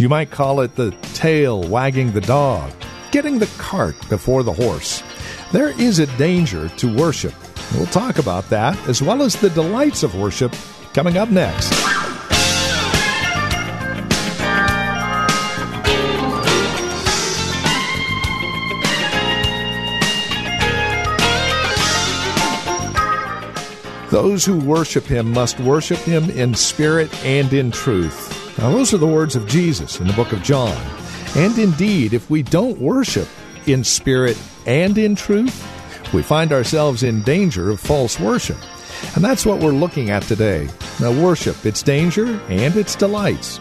You might call it the tail wagging the dog, getting the cart before the horse. There is a danger to worship. We'll talk about that as well as the delights of worship coming up next. Those who worship him must worship him in spirit and in truth. Now, those are the words of Jesus in the book of John. And indeed, if we don't worship in spirit and in truth, we find ourselves in danger of false worship. And that's what we're looking at today. Now, worship, its danger and its delights.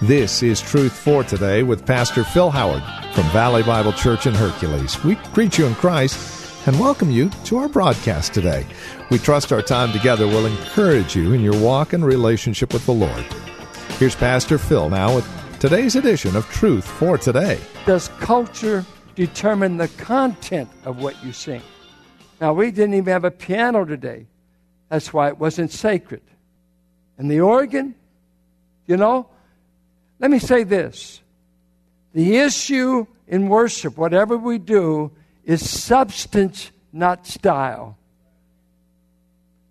This is Truth for Today with Pastor Phil Howard from Valley Bible Church in Hercules. We greet you in Christ and welcome you to our broadcast today. We trust our time together will encourage you in your walk and relationship with the Lord. Here's Pastor Phil now with today's edition of Truth for Today. Does culture determine the content of what you sing? Now, we didn't even have a piano today. That's why it wasn't sacred. And the organ, you know, let me say this the issue in worship, whatever we do, is substance, not style.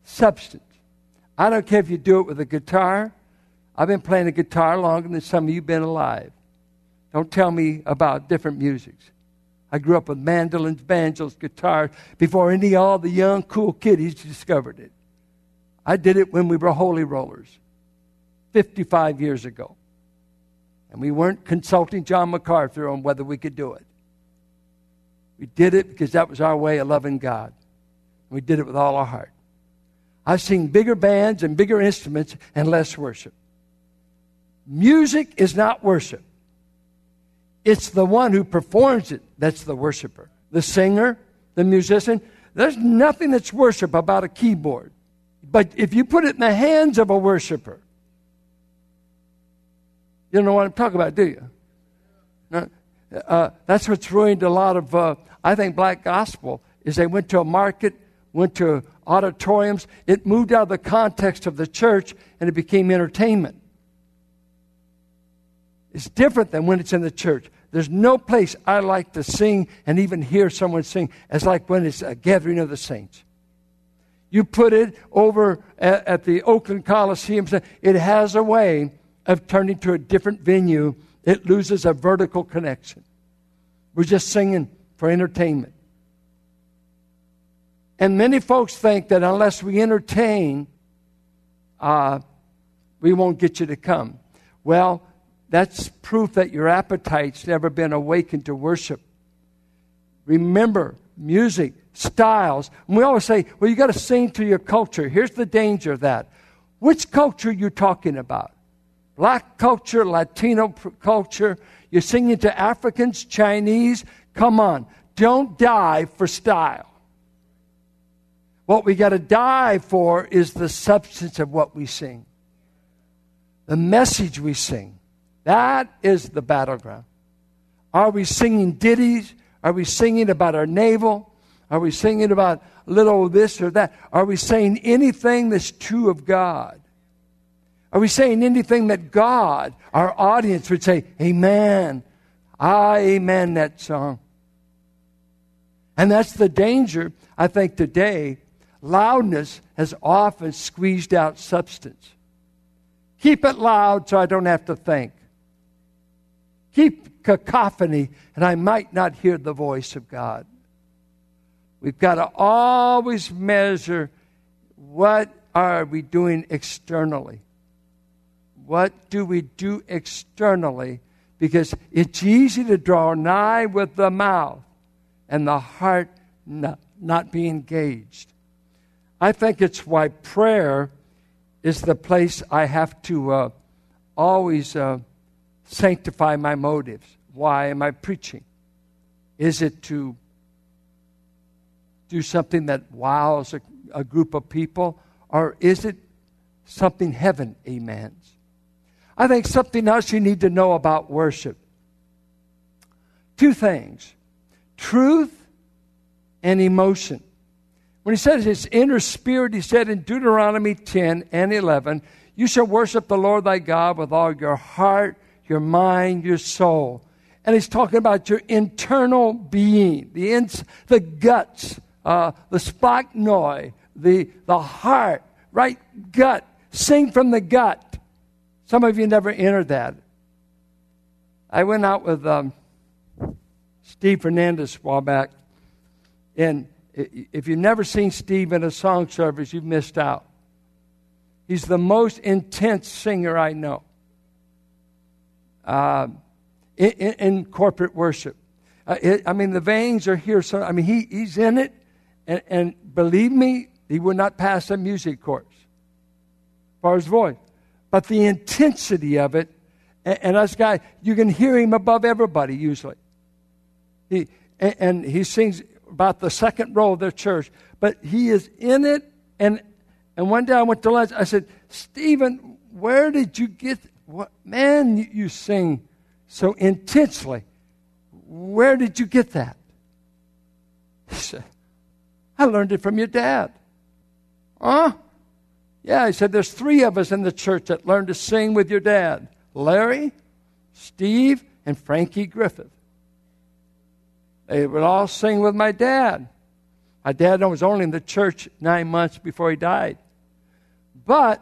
Substance. I don't care if you do it with a guitar. I've been playing the guitar longer than some of you been alive. Don't tell me about different musics. I grew up with mandolins, banjos, guitars before any all the young cool kiddies discovered it. I did it when we were holy rollers 55 years ago. And we weren't consulting John MacArthur on whether we could do it. We did it because that was our way of loving God. We did it with all our heart. I've seen bigger bands and bigger instruments and less worship. Music is not worship. It's the one who performs it that's the worshiper. The singer, the musician. There's nothing that's worship about a keyboard. But if you put it in the hands of a worshiper, you don't know what I'm talking about, do you? Uh, that's what's ruined a lot of uh, I think black gospel is they went to a market, went to auditoriums. It moved out of the context of the church and it became entertainment. It's different than when it's in the church. There's no place I like to sing and even hear someone sing as like when it's a gathering of the saints. You put it over at, at the Oakland Coliseum, it has a way of turning to a different venue. It loses a vertical connection. We're just singing for entertainment. And many folks think that unless we entertain, uh, we won't get you to come. Well, that's proof that your appetite's never been awakened to worship. Remember, music, styles. And we always say, well, you got to sing to your culture. Here's the danger of that. Which culture are you talking about? Black culture, Latino culture. You're singing to Africans, Chinese, Come on, don't die for style. What we got to die for is the substance of what we sing, the message we sing. That is the battleground. Are we singing ditties? Are we singing about our navel? Are we singing about little this or that? Are we saying anything that's true of God? Are we saying anything that God, our audience, would say, Amen? I amen that song. And that's the danger, I think, today. Loudness has often squeezed out substance. Keep it loud so I don't have to think. Keep cacophony and I might not hear the voice of God. We've got to always measure what are we doing externally? What do we do externally because it's easy to draw nigh with the mouth and the heart not, not be engaged. I think it's why prayer is the place I have to uh, always uh, sanctify my motives. Why am I preaching? Is it to do something that wows a, a group of people? Or is it something heaven amens? I think something else you need to know about worship. Two things truth and emotion. When he says his inner spirit, he said in Deuteronomy 10 and 11, You shall worship the Lord thy God with all your heart, your mind, your soul. And he's talking about your internal being, the, ins, the guts, uh, the splachnoy, the, the heart, right gut. Sing from the gut. Some of you never entered that. I went out with um, Steve Fernandez a while back, and if you've never seen Steve in a song service, you've missed out. He's the most intense singer I know uh, in, in, corporate worship. Uh, it, I mean, the veins are here. So I mean, he, he's in it, and, and believe me, he would not pass a music course as far as voice. But the intensity of it, and, and us guy, you can hear him above everybody usually. He and, and he sings about the second row of their church, but he is in it. And and one day I went to lunch. I said, Stephen, where did you get? What man you, you sing so intensely? Where did you get that? He said, I learned it from your dad. Huh? Yeah, he said, there's three of us in the church that learned to sing with your dad Larry, Steve, and Frankie Griffith. They would all sing with my dad. My dad was only in the church nine months before he died. But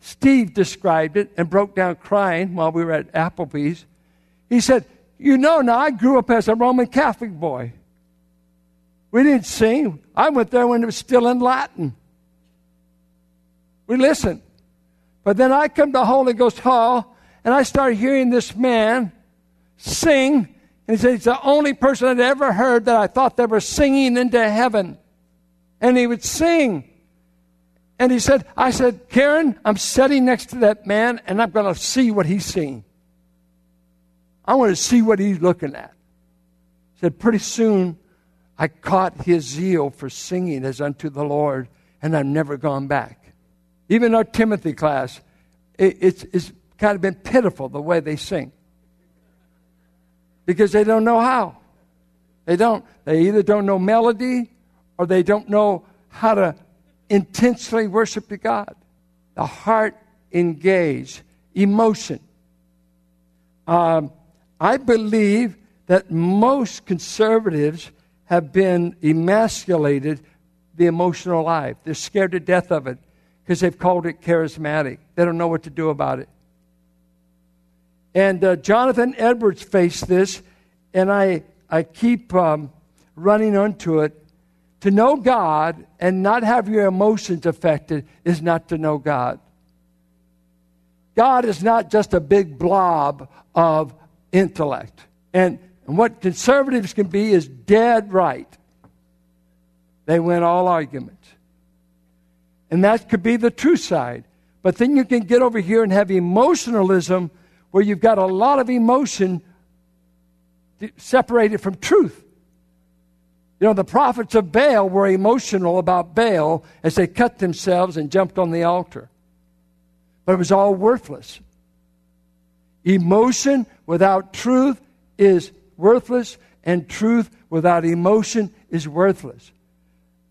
Steve described it and broke down crying while we were at Applebee's. He said, You know, now I grew up as a Roman Catholic boy. We didn't sing. I went there when it was still in Latin. We listen. But then I come to Holy Ghost Hall and I start hearing this man sing and he said, He's the only person I'd ever heard that I thought they were singing into heaven. And he would sing. And he said, I said, Karen, I'm sitting next to that man and I'm going to see what he's seeing. I want to see what he's looking at. He said, pretty soon I caught his zeal for singing as unto the Lord and I've never gone back. Even our Timothy class, it, it's, it's kind of been pitiful the way they sing because they don't know how. They don't. They either don't know melody or they don't know how to intensely worship the God. The heart engaged, emotion. Um, I believe that most conservatives have been emasculated the emotional life. They're scared to death of it because they've called it charismatic. They don't know what to do about it. And uh, Jonathan Edwards faced this, and I, I keep um, running onto it. To know God and not have your emotions affected is not to know God. God is not just a big blob of intellect. And, and what conservatives can be is dead right. They win all arguments. And that could be the true side. But then you can get over here and have emotionalism where you've got a lot of emotion separated from truth. You know, the prophets of Baal were emotional about Baal as they cut themselves and jumped on the altar. But it was all worthless. Emotion without truth is worthless, and truth without emotion is worthless.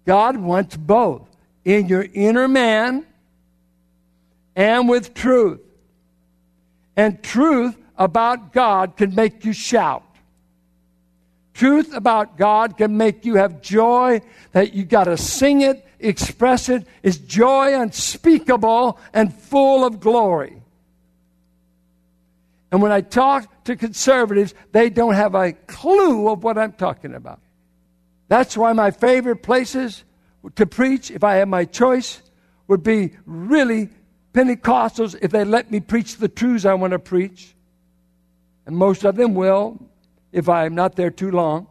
God wants both in your inner man and with truth. And truth about God can make you shout. Truth about God can make you have joy that you got to sing it, express it. It's joy unspeakable and full of glory. And when I talk to conservatives, they don't have a clue of what I'm talking about. That's why my favorite places to preach, if I had my choice, would be really Pentecostals if they let me preach the truths I want to preach. And most of them will if I'm not there too long.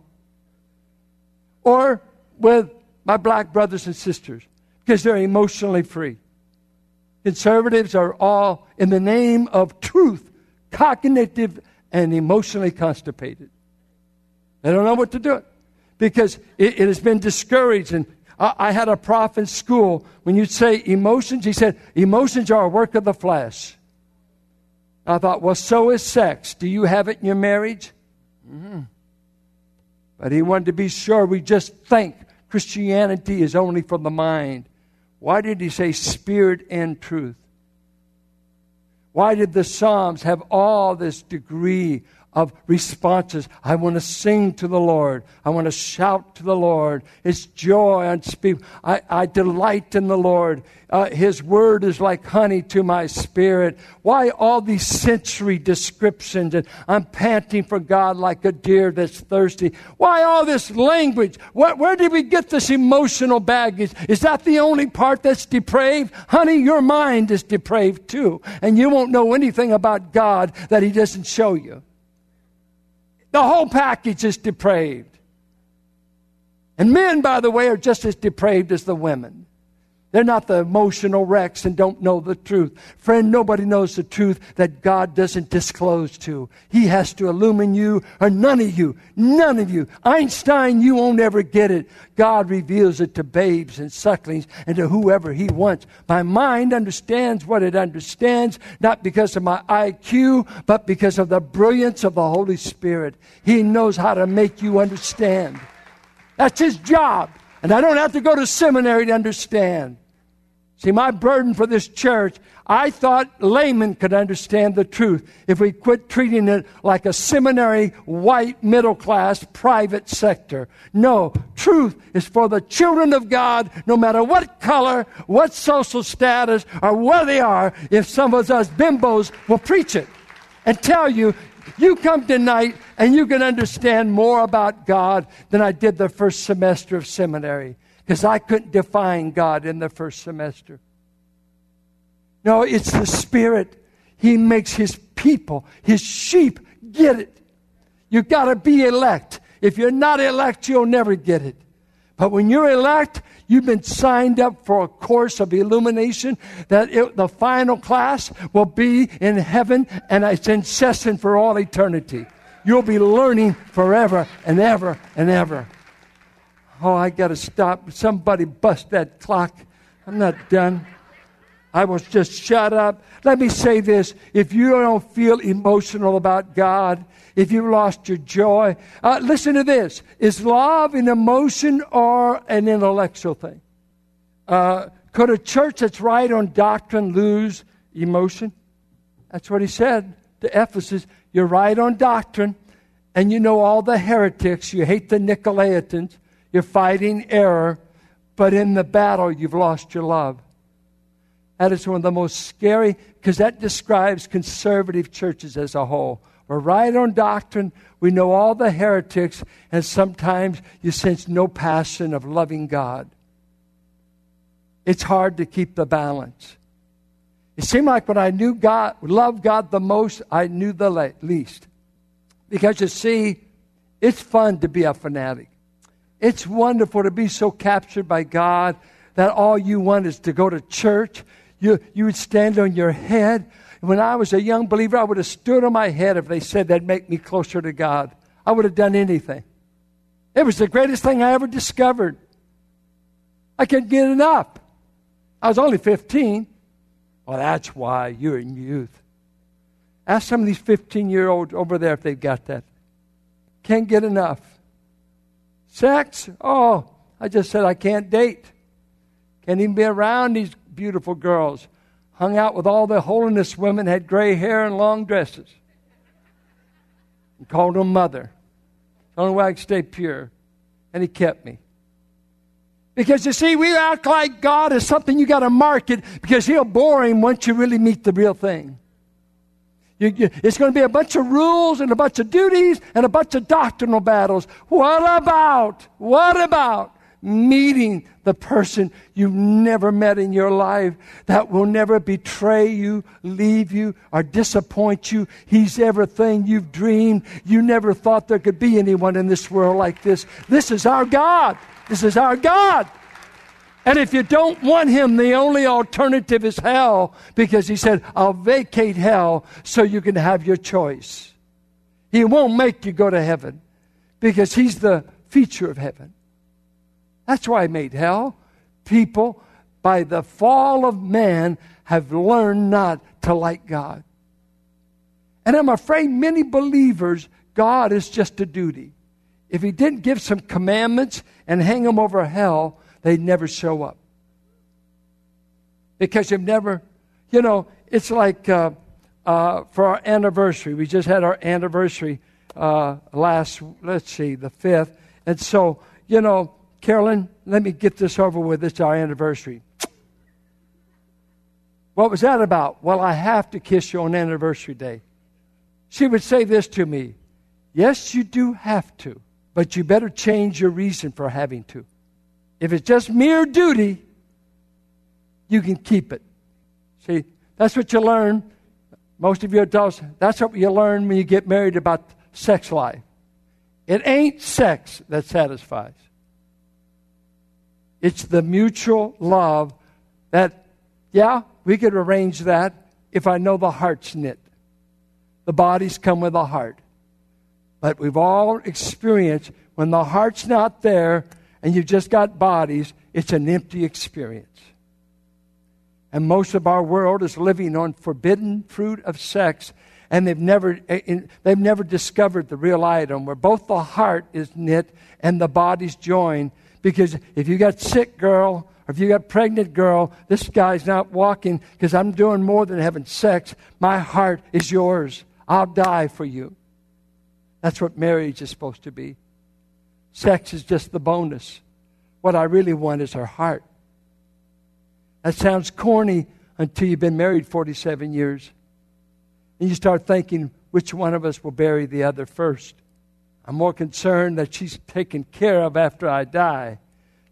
Or with my black brothers and sisters because they're emotionally free. Conservatives are all, in the name of truth, cognitive and emotionally constipated. They don't know what to do because it, it has been discouraged. And I, had a prof in school, when you'd say emotions, he said, emotions are a work of the flesh. I thought, well, so is sex. Do you have it in your marriage? Mm-hmm. But he wanted to be sure we just think Christianity is only for the mind. Why did he say spirit and truth? Why did the Psalms have all this degree of responses. I want to sing to the Lord. I want to shout to the Lord. It's joy unspeakable. I, I delight in the Lord. Uh, His word is like honey to my spirit. Why all these sensory descriptions? And I'm panting for God like a deer that's thirsty. Why all this language? Where, where did we get this emotional baggage? Is that the only part that's depraved? Honey, your mind is depraved too. And you won't know anything about God that He doesn't show you. The whole package is depraved. And men, by the way, are just as depraved as the women. They're not the emotional wrecks and don't know the truth. Friend, nobody knows the truth that God doesn't disclose to. He has to illumine you, or none of you, none of you. Einstein, you won't ever get it. God reveals it to babes and sucklings and to whoever He wants. My mind understands what it understands, not because of my IQ, but because of the brilliance of the Holy Spirit. He knows how to make you understand. That's His job. And I don't have to go to seminary to understand. See, my burden for this church, I thought laymen could understand the truth if we quit treating it like a seminary, white, middle class, private sector. No, truth is for the children of God, no matter what color, what social status, or where they are. If some of us bimbos will preach it and tell you, you come tonight and you can understand more about God than I did the first semester of seminary because I couldn't define God in the first semester. No, it's the Spirit. He makes His people, His sheep, get it. You've got to be elect. If you're not elect, you'll never get it. But when you're elect, you've been signed up for a course of illumination that it, the final class will be in heaven and it's incessant for all eternity. You'll be learning forever and ever and ever. Oh, I got to stop. Somebody bust that clock. I'm not done. I was just shut up. Let me say this. If you don't feel emotional about God, if you've lost your joy, uh, listen to this. Is love an emotion or an intellectual thing? Uh, could a church that's right on doctrine lose emotion? That's what he said to Ephesus. You're right on doctrine, and you know all the heretics. You hate the Nicolaitans. You're fighting error, but in the battle, you've lost your love. That is one of the most scary, because that describes conservative churches as a whole. We're right on doctrine. We know all the heretics, and sometimes you sense no passion of loving God. It's hard to keep the balance. It seemed like when I knew God, loved God the most, I knew the least. Because you see, it's fun to be a fanatic. It's wonderful to be so captured by God that all you want is to go to church. You, you would stand on your head. When I was a young believer, I would have stood on my head if they said that'd make me closer to God. I would have done anything. It was the greatest thing I ever discovered. I couldn't get enough. I was only 15. Well, that's why you're in youth. Ask some of these 15 year olds over there if they've got that. Can't get enough. Sex? Oh, I just said I can't date. Can't even be around these beautiful girls. Hung out with all the holiness women, had gray hair and long dresses. And called them mother. The only way I could stay pure. And he kept me. Because you see, we act like God is something you got to market because he'll bore him once you really meet the real thing. You, you, it's going to be a bunch of rules and a bunch of duties and a bunch of doctrinal battles. What about, what about meeting the person you've never met in your life that will never betray you, leave you, or disappoint you? He's everything you've dreamed. You never thought there could be anyone in this world like this. This is our God. This is our God. And if you don't want him, the only alternative is hell because he said, I'll vacate hell so you can have your choice. He won't make you go to heaven because he's the feature of heaven. That's why he made hell. People, by the fall of man, have learned not to like God. And I'm afraid many believers, God is just a duty. If he didn't give some commandments and hang them over hell, they'd never show up. Because you've never, you know, it's like uh, uh, for our anniversary. We just had our anniversary uh, last, let's see, the 5th. And so, you know, Carolyn, let me get this over with. It's our anniversary. What was that about? Well, I have to kiss you on anniversary day. She would say this to me Yes, you do have to, but you better change your reason for having to. If it's just mere duty, you can keep it. See, that's what you learn. Most of you adults, that's what you learn when you get married about sex life. It ain't sex that satisfies. It's the mutual love that, yeah, we could arrange that if I know the heart's knit. The bodies come with the heart. But we've all experienced when the heart's not there and you've just got bodies, it's an empty experience. And most of our world is living on forbidden fruit of sex, and they've never, eh, they've never discovered the real item where both the heart is knit and the body's joined. Because if you got sick girl or if you got pregnant girl, this guy's not walking because I'm doing more than having sex. My heart is yours. I'll die for you. That's what marriage is supposed to be. Sex is just the bonus. What I really want is her heart. That sounds corny until you've been married 47 years. And you start thinking, which one of us will bury the other first? I'm more concerned that she's taken care of after I die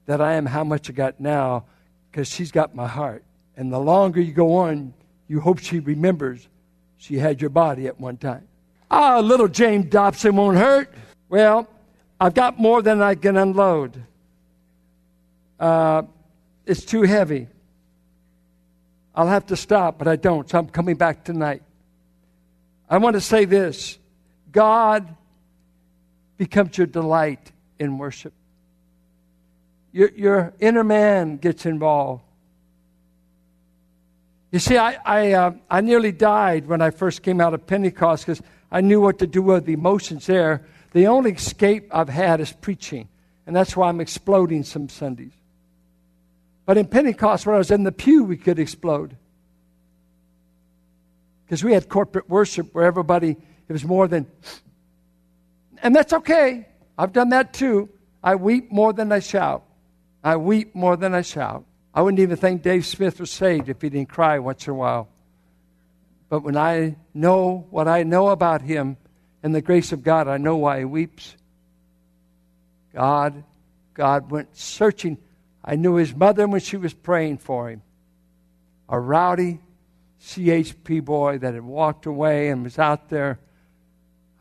than I am how much I got now because she's got my heart. And the longer you go on, you hope she remembers she had your body at one time. Ah, little James Dobson won't hurt. Well, I've got more than I can unload. Uh, it's too heavy. I'll have to stop, but I don't, so I'm coming back tonight. I want to say this God becomes your delight in worship. Your, your inner man gets involved. You see, I, I, uh, I nearly died when I first came out of Pentecost because I knew what to do with the emotions there. The only escape I've had is preaching, and that's why I'm exploding some Sundays. But in Pentecost, when I was in the pew, we could explode. Because we had corporate worship where everybody, it was more than and that's okay. I've done that too. I weep more than I shout. I weep more than I shout. I wouldn't even think Dave Smith was saved if he didn't cry once in a while. But when I know what I know about him and the grace of God, I know why he weeps. God, God went searching. I knew his mother when she was praying for him. A rowdy CHP boy that had walked away and was out there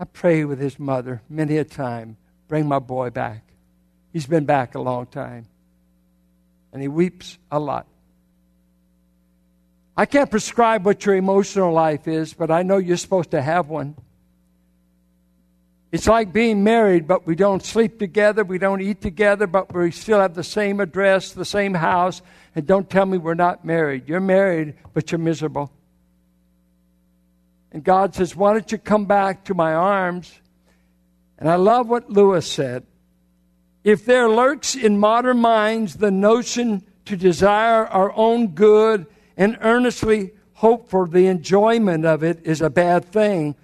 I pray with his mother many a time, bring my boy back. He's been back a long time. And he weeps a lot. I can't prescribe what your emotional life is, but I know you're supposed to have one. It's like being married, but we don't sleep together, we don't eat together, but we still have the same address, the same house, and don't tell me we're not married. You're married, but you're miserable. And God says, Why don't you come back to my arms? And I love what Lewis said. If there lurks in modern minds the notion to desire our own good and earnestly hope for the enjoyment of it is a bad thing,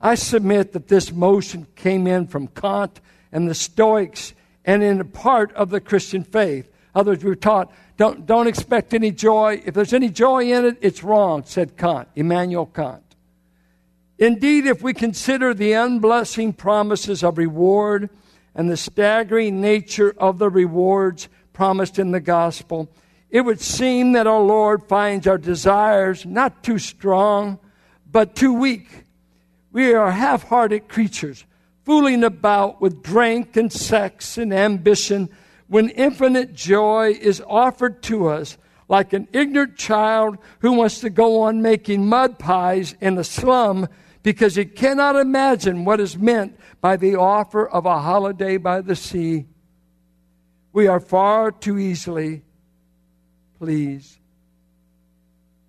I submit that this motion came in from Kant and the Stoics and in a part of the Christian faith. Others were taught, don't, don't expect any joy. If there's any joy in it, it's wrong, said Kant, Immanuel Kant. Indeed, if we consider the unblessing promises of reward and the staggering nature of the rewards promised in the gospel, it would seem that our Lord finds our desires not too strong, but too weak. We are half hearted creatures, fooling about with drink and sex and ambition when infinite joy is offered to us like an ignorant child who wants to go on making mud pies in a slum because he cannot imagine what is meant by the offer of a holiday by the sea. We are far too easily pleased.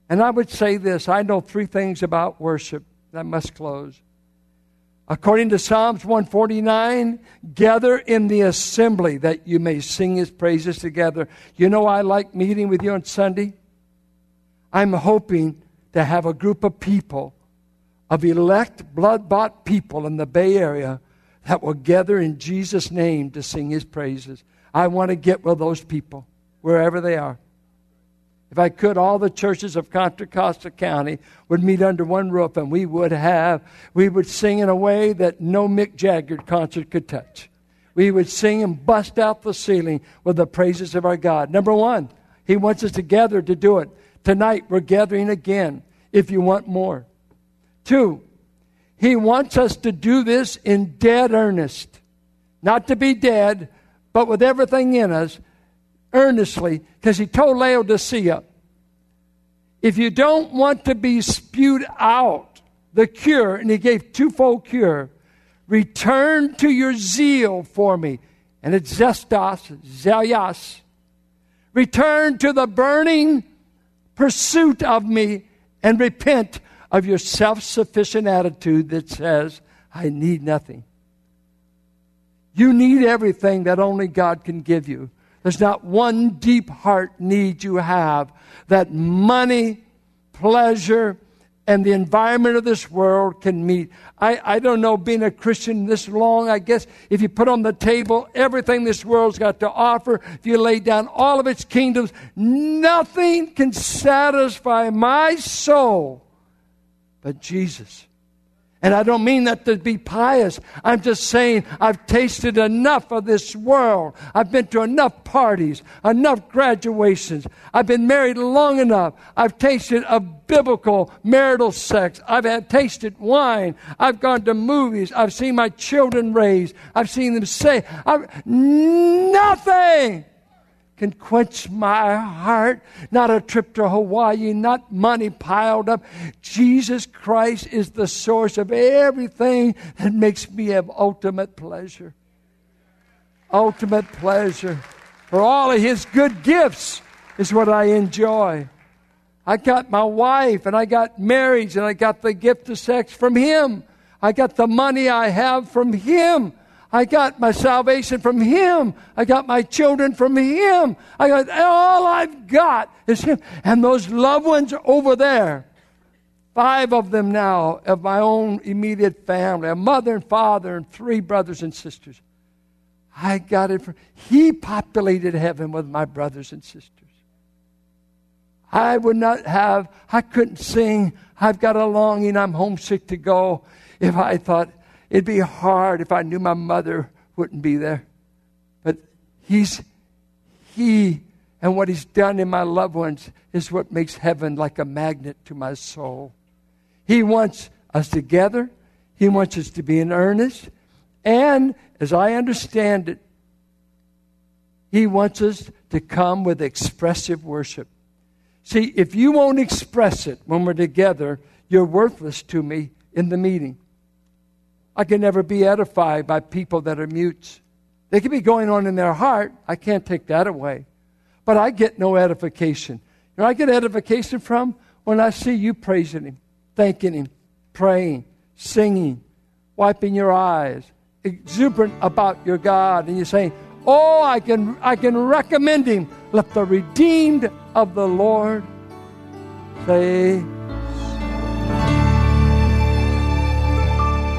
And I would say this I know three things about worship that must close. According to Psalms 149, gather in the assembly that you may sing his praises together. You know, I like meeting with you on Sunday. I'm hoping to have a group of people, of elect, blood bought people in the Bay Area that will gather in Jesus' name to sing his praises. I want to get with those people wherever they are. If I could, all the churches of Contra Costa County would meet under one roof and we would have, we would sing in a way that no Mick Jagger concert could touch. We would sing and bust out the ceiling with the praises of our God. Number one, He wants us together to do it. Tonight, we're gathering again if you want more. Two, He wants us to do this in dead earnest. Not to be dead, but with everything in us earnestly because he told Laodicea, if you don't want to be spewed out, the cure, and he gave twofold cure, return to your zeal for me. And it's zestos, zelios. Return to the burning pursuit of me and repent of your self sufficient attitude that says, I need nothing. You need everything that only God can give you. There's not one deep heart need you have that money, pleasure, and the environment of this world can meet. I, I don't know, being a Christian this long, I guess if you put on the table everything this world's got to offer, if you lay down all of its kingdoms, nothing can satisfy my soul but Jesus. And I don't mean that to be pious. I'm just saying I've tasted enough of this world. I've been to enough parties, enough graduations. I've been married long enough. I've tasted of biblical marital sex. I've had tasted wine. I've gone to movies. I've seen my children raised. I've seen them say, nothing can quench my heart. Not a trip to Hawaii, not money piled up. Jesus Christ is the source of everything that makes me have ultimate pleasure. Ultimate pleasure. For all of his good gifts is what I enjoy. I got my wife and I got marriage and I got the gift of sex from him. I got the money I have from him. I got my salvation from Him. I got my children from Him. I got all I've got is Him. And those loved ones over there, five of them now of my own immediate family, a mother and father and three brothers and sisters. I got it from He populated heaven with my brothers and sisters. I would not have, I couldn't sing, I've got a longing, I'm homesick to go if I thought, It'd be hard if I knew my mother wouldn't be there. But he's he and what he's done in my loved ones is what makes heaven like a magnet to my soul. He wants us together. He wants us to be in earnest. And as I understand it, he wants us to come with expressive worship. See, if you won't express it when we're together, you're worthless to me in the meeting. I can never be edified by people that are mutes. They can be going on in their heart. I can't take that away. But I get no edification. You know, I get edification from when I see you praising Him, thanking Him, praying, singing, wiping your eyes, exuberant about your God, and you're saying, Oh, I can, I can recommend Him. Let the redeemed of the Lord say,